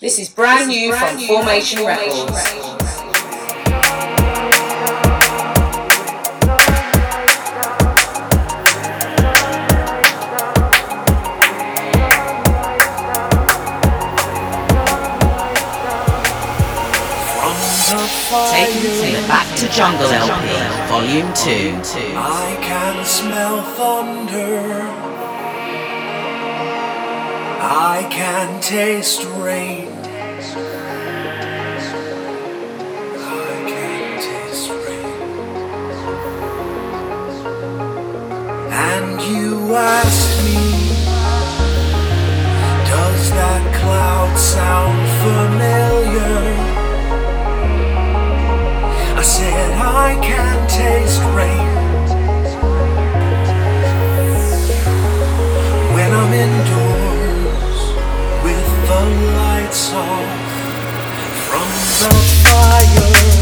This is brand new from Formation Records. Taken from the Back to Jungle LP, Volume 2. I can smell thunder. I can taste rain. I can taste rain. And you asked me, does that cloud sound familiar? I said I can taste rain its soul from the fire.